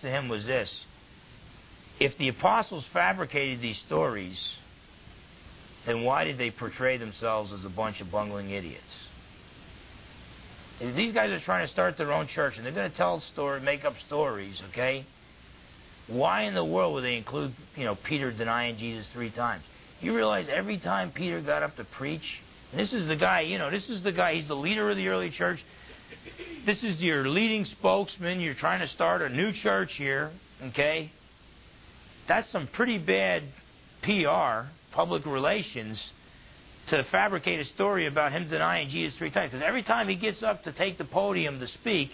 to him was this if the apostles fabricated these stories, then why did they portray themselves as a bunch of bungling idiots? If these guys are trying to start their own church and they're going to tell story, make up stories, okay? Why in the world would they include, you know, Peter denying Jesus three times? You realize every time Peter got up to preach, and this is the guy, you know, this is the guy, he's the leader of the early church. This is your leading spokesman. You're trying to start a new church here, okay? That's some pretty bad PR, public relations, to fabricate a story about him denying Jesus three times. Because every time he gets up to take the podium to speak,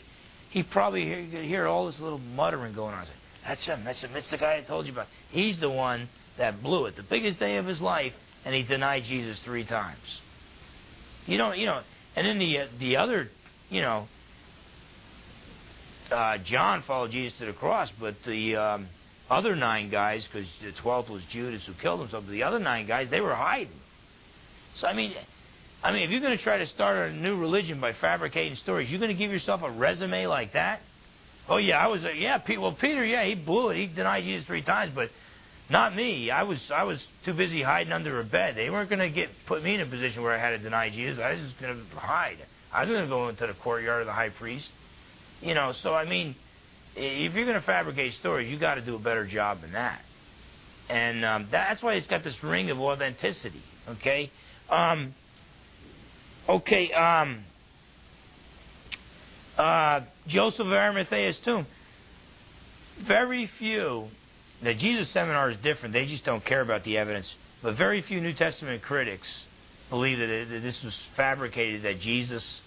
he probably hear, hear all this little muttering going on. That's him. That's him. It's the guy I told you about. He's the one that blew it. The biggest day of his life, and he denied Jesus three times. You don't, you know. And then the uh, the other, you know, uh, John followed Jesus to the cross, but the um, other nine guys, because the twelfth was Judas who killed himself, the other nine guys they were hiding. So I mean, I mean, if you're going to try to start a new religion by fabricating stories, you're going to give yourself a resume like that. Oh yeah, I was. Uh, yeah, well Peter, yeah, he blew it. He denied Jesus three times, but not me. I was I was too busy hiding under a bed. They weren't going to get put me in a position where I had to deny Jesus. I was just going to hide. I was going to go into the courtyard of the high priest. You know, so I mean, if you're going to fabricate stories, you got to do a better job than that. And um, that's why it's got this ring of authenticity. Okay. Um, okay. Um, uh, Joseph of Arimathea's tomb. Very few the Jesus seminar is different. They just don't care about the evidence. But very few New Testament critics believe that, it, that this was fabricated, that Jesus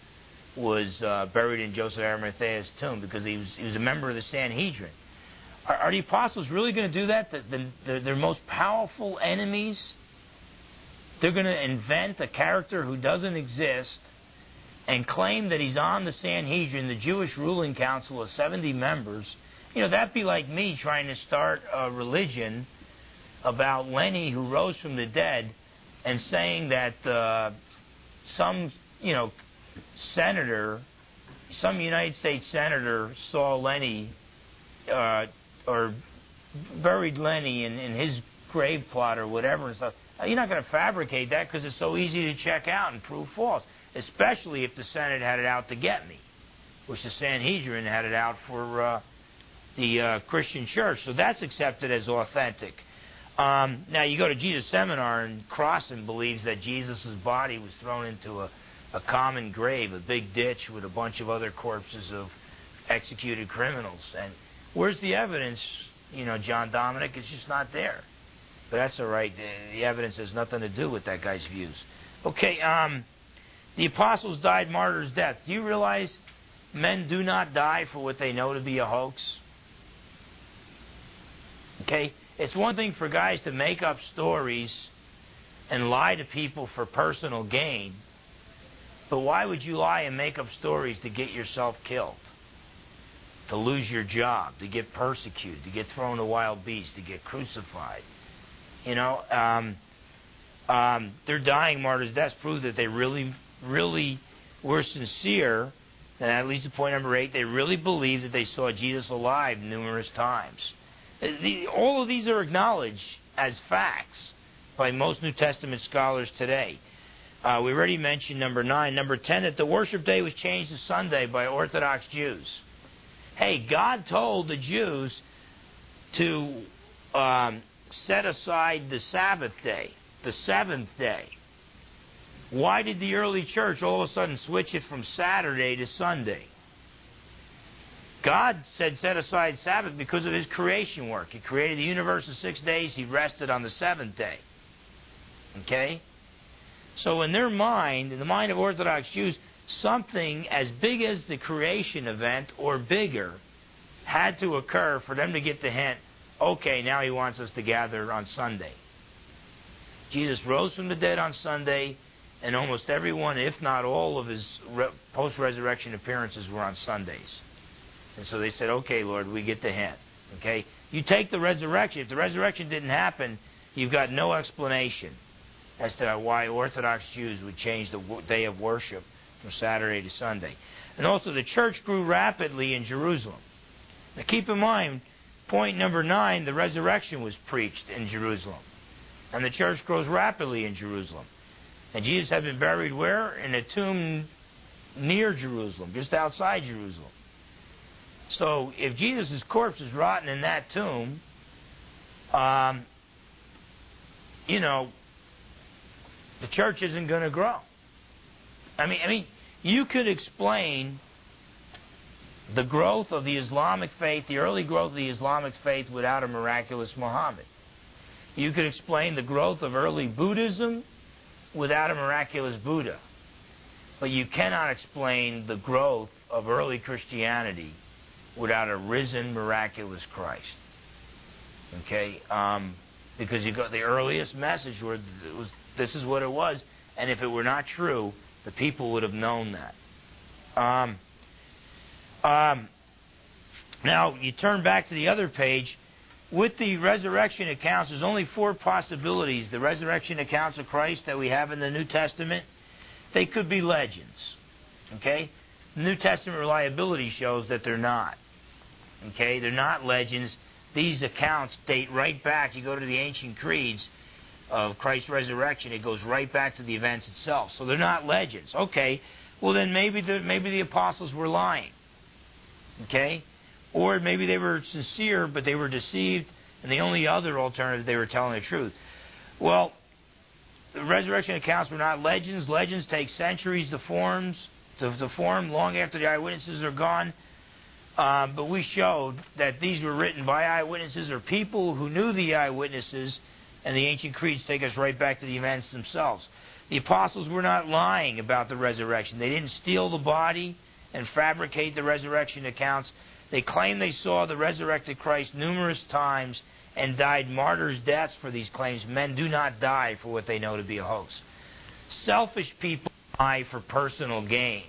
was uh, buried in Joseph Arimathea's tomb because he was, he was a member of the Sanhedrin. Are, are the apostles really going to do that? The, the, the, their most powerful enemies? They're going to invent a character who doesn't exist and claim that he's on the Sanhedrin, the Jewish ruling council of 70 members, you know, that'd be like me trying to start a religion about Lenny who rose from the dead and saying that uh, some, you know, senator, some United States senator saw Lenny uh, or buried Lenny in, in his grave plot or whatever and stuff. You're not going to fabricate that because it's so easy to check out and prove false, especially if the Senate had it out to get me, which the Sanhedrin had it out for. Uh, the uh, Christian church. So that's accepted as authentic. Um, now you go to Jesus Seminar, and Crossan believes that Jesus' body was thrown into a, a common grave, a big ditch with a bunch of other corpses of executed criminals. And where's the evidence? You know, John Dominic, it's just not there. But that's all right. The, the evidence has nothing to do with that guy's views. Okay, um, the apostles died martyrs' death. Do you realize men do not die for what they know to be a hoax? Okay? It's one thing for guys to make up stories and lie to people for personal gain. But why would you lie and make up stories to get yourself killed? To lose your job, to get persecuted, to get thrown to wild beasts, to get crucified. You know, um, um, their dying martyrs' deaths prove that they really, really were sincere. And at least to point number eight, they really believed that they saw Jesus alive numerous times. The, all of these are acknowledged as facts by most New Testament scholars today. Uh, we already mentioned number nine. Number ten, that the worship day was changed to Sunday by Orthodox Jews. Hey, God told the Jews to um, set aside the Sabbath day, the seventh day. Why did the early church all of a sudden switch it from Saturday to Sunday? God said set aside Sabbath because of his creation work. He created the universe in six days, he rested on the seventh day. Okay? So, in their mind, in the mind of Orthodox Jews, something as big as the creation event or bigger had to occur for them to get the hint okay, now he wants us to gather on Sunday. Jesus rose from the dead on Sunday, and almost everyone, if not all, of his post resurrection appearances were on Sundays. And so they said, okay, Lord, we get the hint. Okay? You take the resurrection. If the resurrection didn't happen, you've got no explanation as to why Orthodox Jews would change the day of worship from Saturday to Sunday. And also, the church grew rapidly in Jerusalem. Now keep in mind, point number nine, the resurrection was preached in Jerusalem. And the church grows rapidly in Jerusalem. And Jesus had been buried where? In a tomb near Jerusalem, just outside Jerusalem. So if Jesus' corpse is rotten in that tomb, um, you know, the church isn't going to grow. I mean, I mean, you could explain the growth of the Islamic faith, the early growth of the Islamic faith, without a miraculous Muhammad. You could explain the growth of early Buddhism without a miraculous Buddha. But you cannot explain the growth of early Christianity without a risen, miraculous Christ. Okay? Um, because you got the earliest message where was, this is what it was, and if it were not true, the people would have known that. Um, um, now, you turn back to the other page. With the resurrection accounts, there's only four possibilities. The resurrection accounts of Christ that we have in the New Testament, they could be legends. Okay? New Testament reliability shows that they're not. Okay? They're not legends. These accounts date right back. You go to the ancient creeds of Christ's resurrection, it goes right back to the events itself. So they're not legends. Okay, well then maybe the, maybe the apostles were lying. Okay? Or maybe they were sincere, but they were deceived, and the only other alternative, they were telling the truth. Well, the resurrection accounts were not legends. Legends take centuries to form, to, to form long after the eyewitnesses are gone. Uh, but we showed that these were written by eyewitnesses or people who knew the eyewitnesses, and the ancient creeds take us right back to the events themselves. The apostles were not lying about the resurrection. They didn't steal the body and fabricate the resurrection accounts. They claim they saw the resurrected Christ numerous times and died martyrs' deaths for these claims. Men do not die for what they know to be a hoax. Selfish people die for personal gain.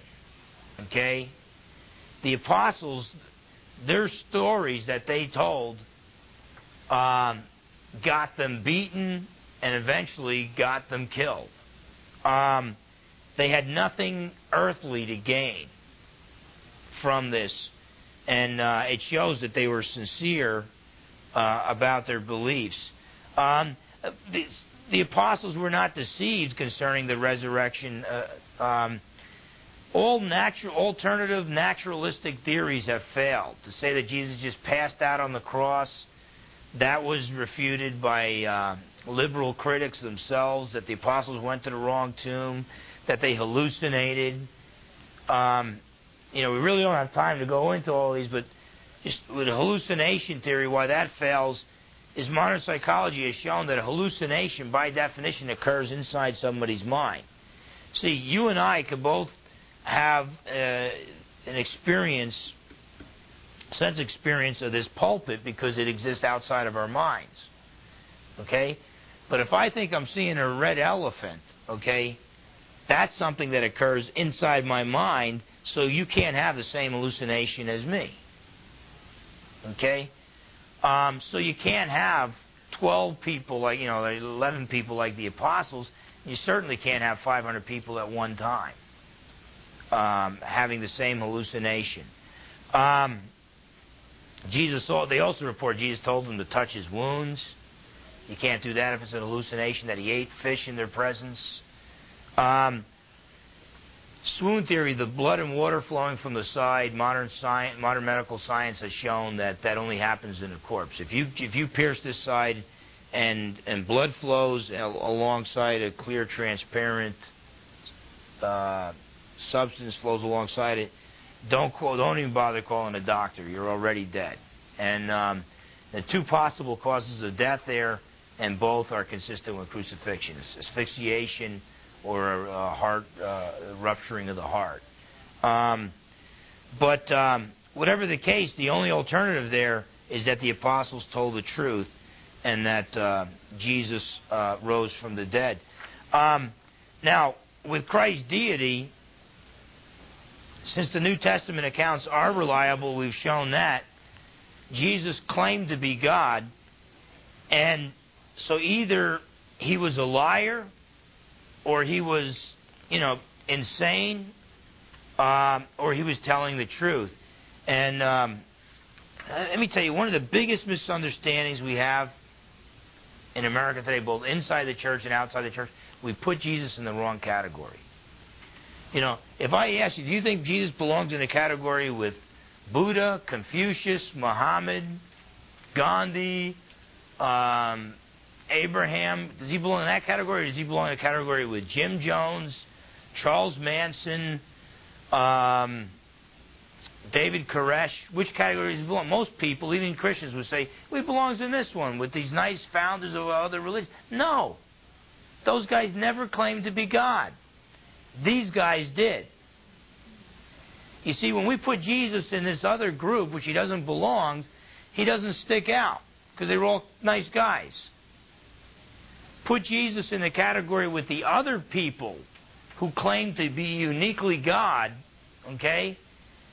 Okay? The apostles, their stories that they told um, got them beaten and eventually got them killed. Um, they had nothing earthly to gain from this. And uh, it shows that they were sincere uh, about their beliefs. Um, the, the, apostles were not deceived concerning the resurrection. Uh, um, all natural, alternative naturalistic theories have failed. To say that Jesus just passed out on the cross, that was refuted by uh, liberal critics themselves. That the apostles went to the wrong tomb, that they hallucinated. Um, you know, we really don't have time to go into all these, but just with hallucination theory, why that fails is modern psychology has shown that a hallucination, by definition, occurs inside somebody's mind. See, you and I could both have uh, an experience, sense experience of this pulpit because it exists outside of our minds. Okay? But if I think I'm seeing a red elephant, okay, that's something that occurs inside my mind, so you can't have the same hallucination as me. Okay? Um, so you can't have 12 people like, you know, 11 people like the apostles. You certainly can't have 500 people at one time um, having the same hallucination. Um, Jesus saw, they also report Jesus told them to touch his wounds. You can't do that if it's an hallucination that he ate fish in their presence. Um, swoon theory, the blood and water flowing from the side, modern science, modern medical science has shown that that only happens in a corpse. If you if you pierce this side, and and blood flows alongside a clear, transparent uh, substance flows alongside it, don't call, don't even bother calling a doctor. You're already dead. And um, the two possible causes of death there, and both are consistent with crucifixion: asphyxiation or a heart uh, rupturing of the heart. Um, but um, whatever the case, the only alternative there is that the apostles told the truth and that uh, Jesus uh, rose from the dead. Um, now, with Christ's deity, since the New Testament accounts are reliable, we've shown that. Jesus claimed to be God, and so either he was a liar or he was, you know, insane, um, or he was telling the truth. And um, uh, let me tell you, one of the biggest misunderstandings we have in America today, both inside the church and outside the church, we put Jesus in the wrong category. You know, if I ask you, do you think Jesus belongs in a category with Buddha, Confucius, Muhammad, Gandhi, um, Abraham? Does he belong in that category? Or does he belong in a category with Jim Jones, Charles Manson, um, David Koresh, which categories belong? Most people, even Christians, would say, well, he belongs in this one with these nice founders of other religions. No. Those guys never claimed to be God. These guys did. You see, when we put Jesus in this other group, which he doesn't belong, he doesn't stick out because they were all nice guys. Put Jesus in the category with the other people who claim to be uniquely God, okay?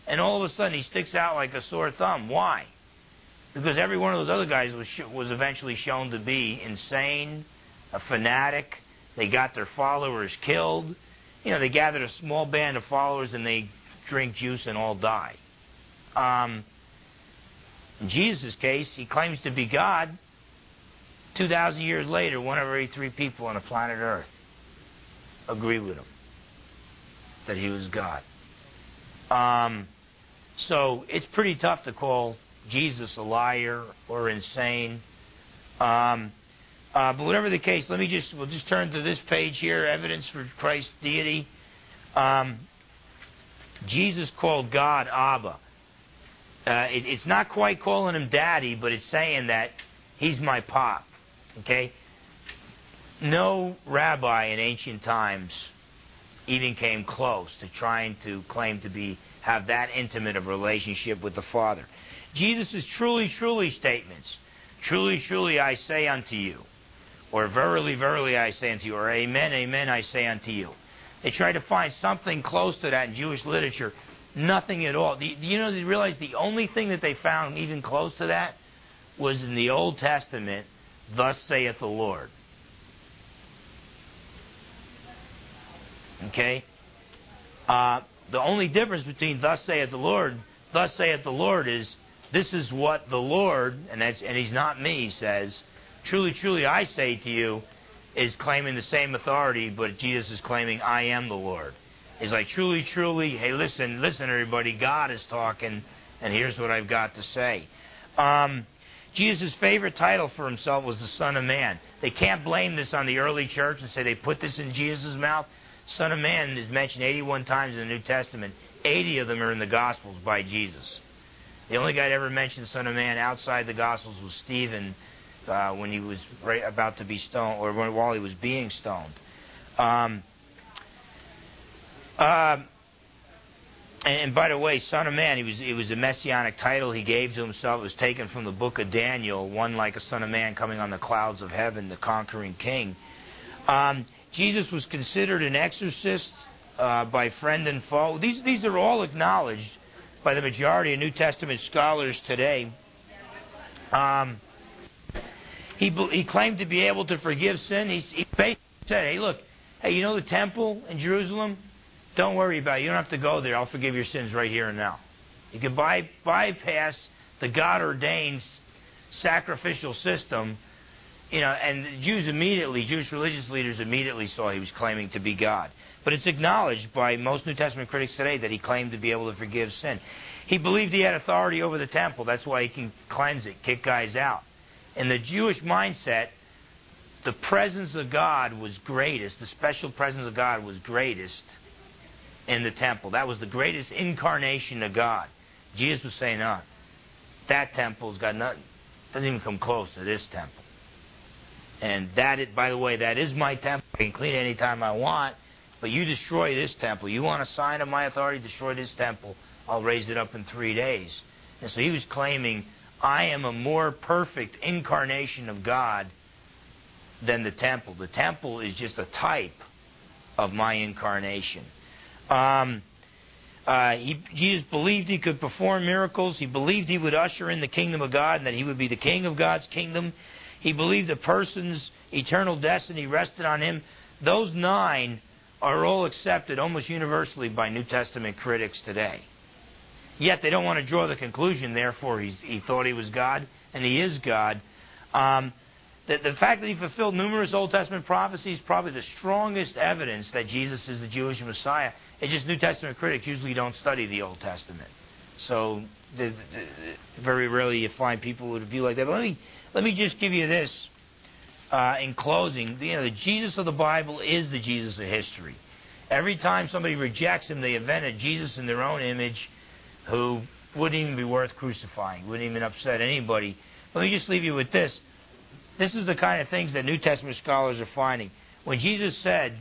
and all of a sudden he sticks out like a sore thumb. Why? Because every one of those other guys was was eventually shown to be insane, a fanatic. They got their followers killed. You know, they gathered a small band of followers and they drink juice and all die. Um, in Jesus' case, he claims to be God. 2,000 years later, one of every three people on the planet Earth agree with him that he was God. Um, so it's pretty tough to call Jesus a liar or insane. Um, uh, but whatever the case, let me just we'll just turn to this page here: evidence for Christ's deity. Um, Jesus called God Abba. Uh, it, it's not quite calling him Daddy, but it's saying that he's my pop. Okay. No rabbi in ancient times even came close to trying to claim to be have that intimate of relationship with the Father. Jesus' truly, truly statements, truly, truly I say unto you, or verily, verily I say unto you, or amen, amen I say unto you. They try to find something close to that in Jewish literature. Nothing at all. Do you know, they realize the only thing that they found even close to that was in the Old Testament, thus saith the Lord. Okay? Uh, the only difference between thus saith the Lord, thus saith the Lord is this is what the Lord, and that's and he's not me, says, truly, truly I say to you, is claiming the same authority, but Jesus is claiming I am the Lord. He's like, truly, truly, hey, listen, listen, everybody, God is talking, and here's what I've got to say. Um, Jesus' favorite title for himself was the Son of Man. They can't blame this on the early church and say they put this in Jesus' mouth. Son of Man is mentioned 81 times in the New Testament. 80 of them are in the Gospels by Jesus. The only guy that ever mentioned Son of Man outside the Gospels was Stephen uh, when he was right about to be stoned, or when, while he was being stoned. Um, uh, and, and, by the way, Son of Man, he was, it was a messianic title he gave to himself. It was taken from the book of Daniel, one like a Son of Man coming on the clouds of heaven, the conquering king. Um, Jesus was considered an exorcist uh, by friend and foe. These, these are all acknowledged by the majority of New Testament scholars today. Um, he, he claimed to be able to forgive sin. He, he basically said, hey, look, hey, you know the temple in Jerusalem? Don't worry about it. You don't have to go there. I'll forgive your sins right here and now. You can by, bypass the God ordained sacrificial system you know, and Jews immediately, Jewish religious leaders immediately saw he was claiming to be God. But it's acknowledged by most New Testament critics today that he claimed to be able to forgive sin. He believed he had authority over the temple. That's why he can cleanse it, kick guys out. In the Jewish mindset, the presence of God was greatest, the special presence of God was greatest in the temple. That was the greatest incarnation of God. Jesus was saying, no, that temple's got nothing, doesn't even come close to this temple. And that, is, by the way, that is my temple. I can clean it anytime I want. But you destroy this temple. You want a sign of my authority? Destroy this temple. I'll raise it up in three days. And so he was claiming, I am a more perfect incarnation of God than the temple. The temple is just a type of my incarnation. Um, uh, he, Jesus believed he could perform miracles. He believed he would usher in the kingdom of God and that he would be the king of God's kingdom. He believed a person's eternal destiny rested on him. Those nine are all accepted almost universally by New Testament critics today. Yet they don't want to draw the conclusion, therefore he thought he was God, and he is God. Um, the, the fact that he fulfilled numerous Old Testament prophecies probably the strongest evidence that Jesus is the Jewish Messiah. It's just New Testament critics usually don't study the Old Testament. So the, the, very rarely you find people with a view like that. But let me let me just give you this uh, in closing. You know, the Jesus of the Bible is the Jesus of history. Every time somebody rejects him, they invent a Jesus in their own image who wouldn't even be worth crucifying, wouldn't even upset anybody. Let me just leave you with this. This is the kind of things that New Testament scholars are finding. When Jesus said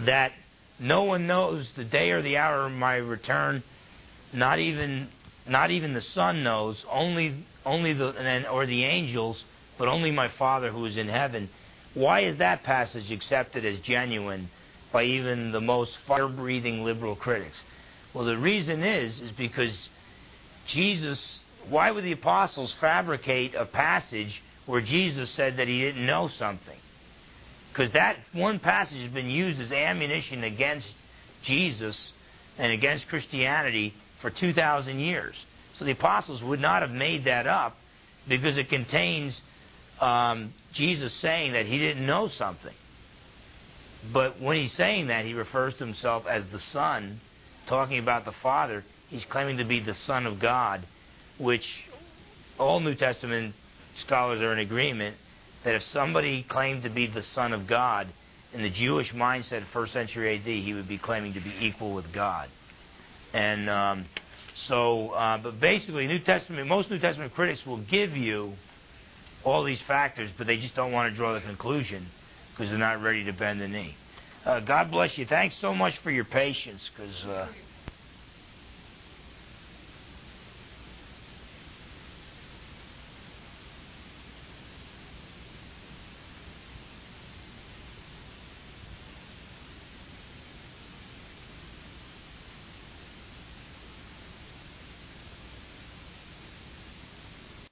that no one knows the day or the hour of my return, not even not even the Son knows, only only the or the angels, but only my Father who is in heaven. Why is that passage accepted as genuine by even the most fire-breathing liberal critics? Well, the reason is is because Jesus. Why would the apostles fabricate a passage where Jesus said that he didn't know something? Because that one passage has been used as ammunition against Jesus and against Christianity for 2,000 years. So the apostles would not have made that up because it contains um, Jesus saying that he didn't know something. But when he's saying that, he refers to himself as the Son talking about the Father, he's claiming to be the Son of God, which all New Testament scholars are in agreement that if somebody claimed to be the Son of God, in the Jewish mindset, of first century AD, he would be claiming to be equal with God. And um, so, uh, but basically, New Testament, most New Testament critics will give you all these factors, but they just don't want to draw the conclusion because they're not ready to bend the knee. Uh, God bless you. Thanks so much for your patience because. Uh,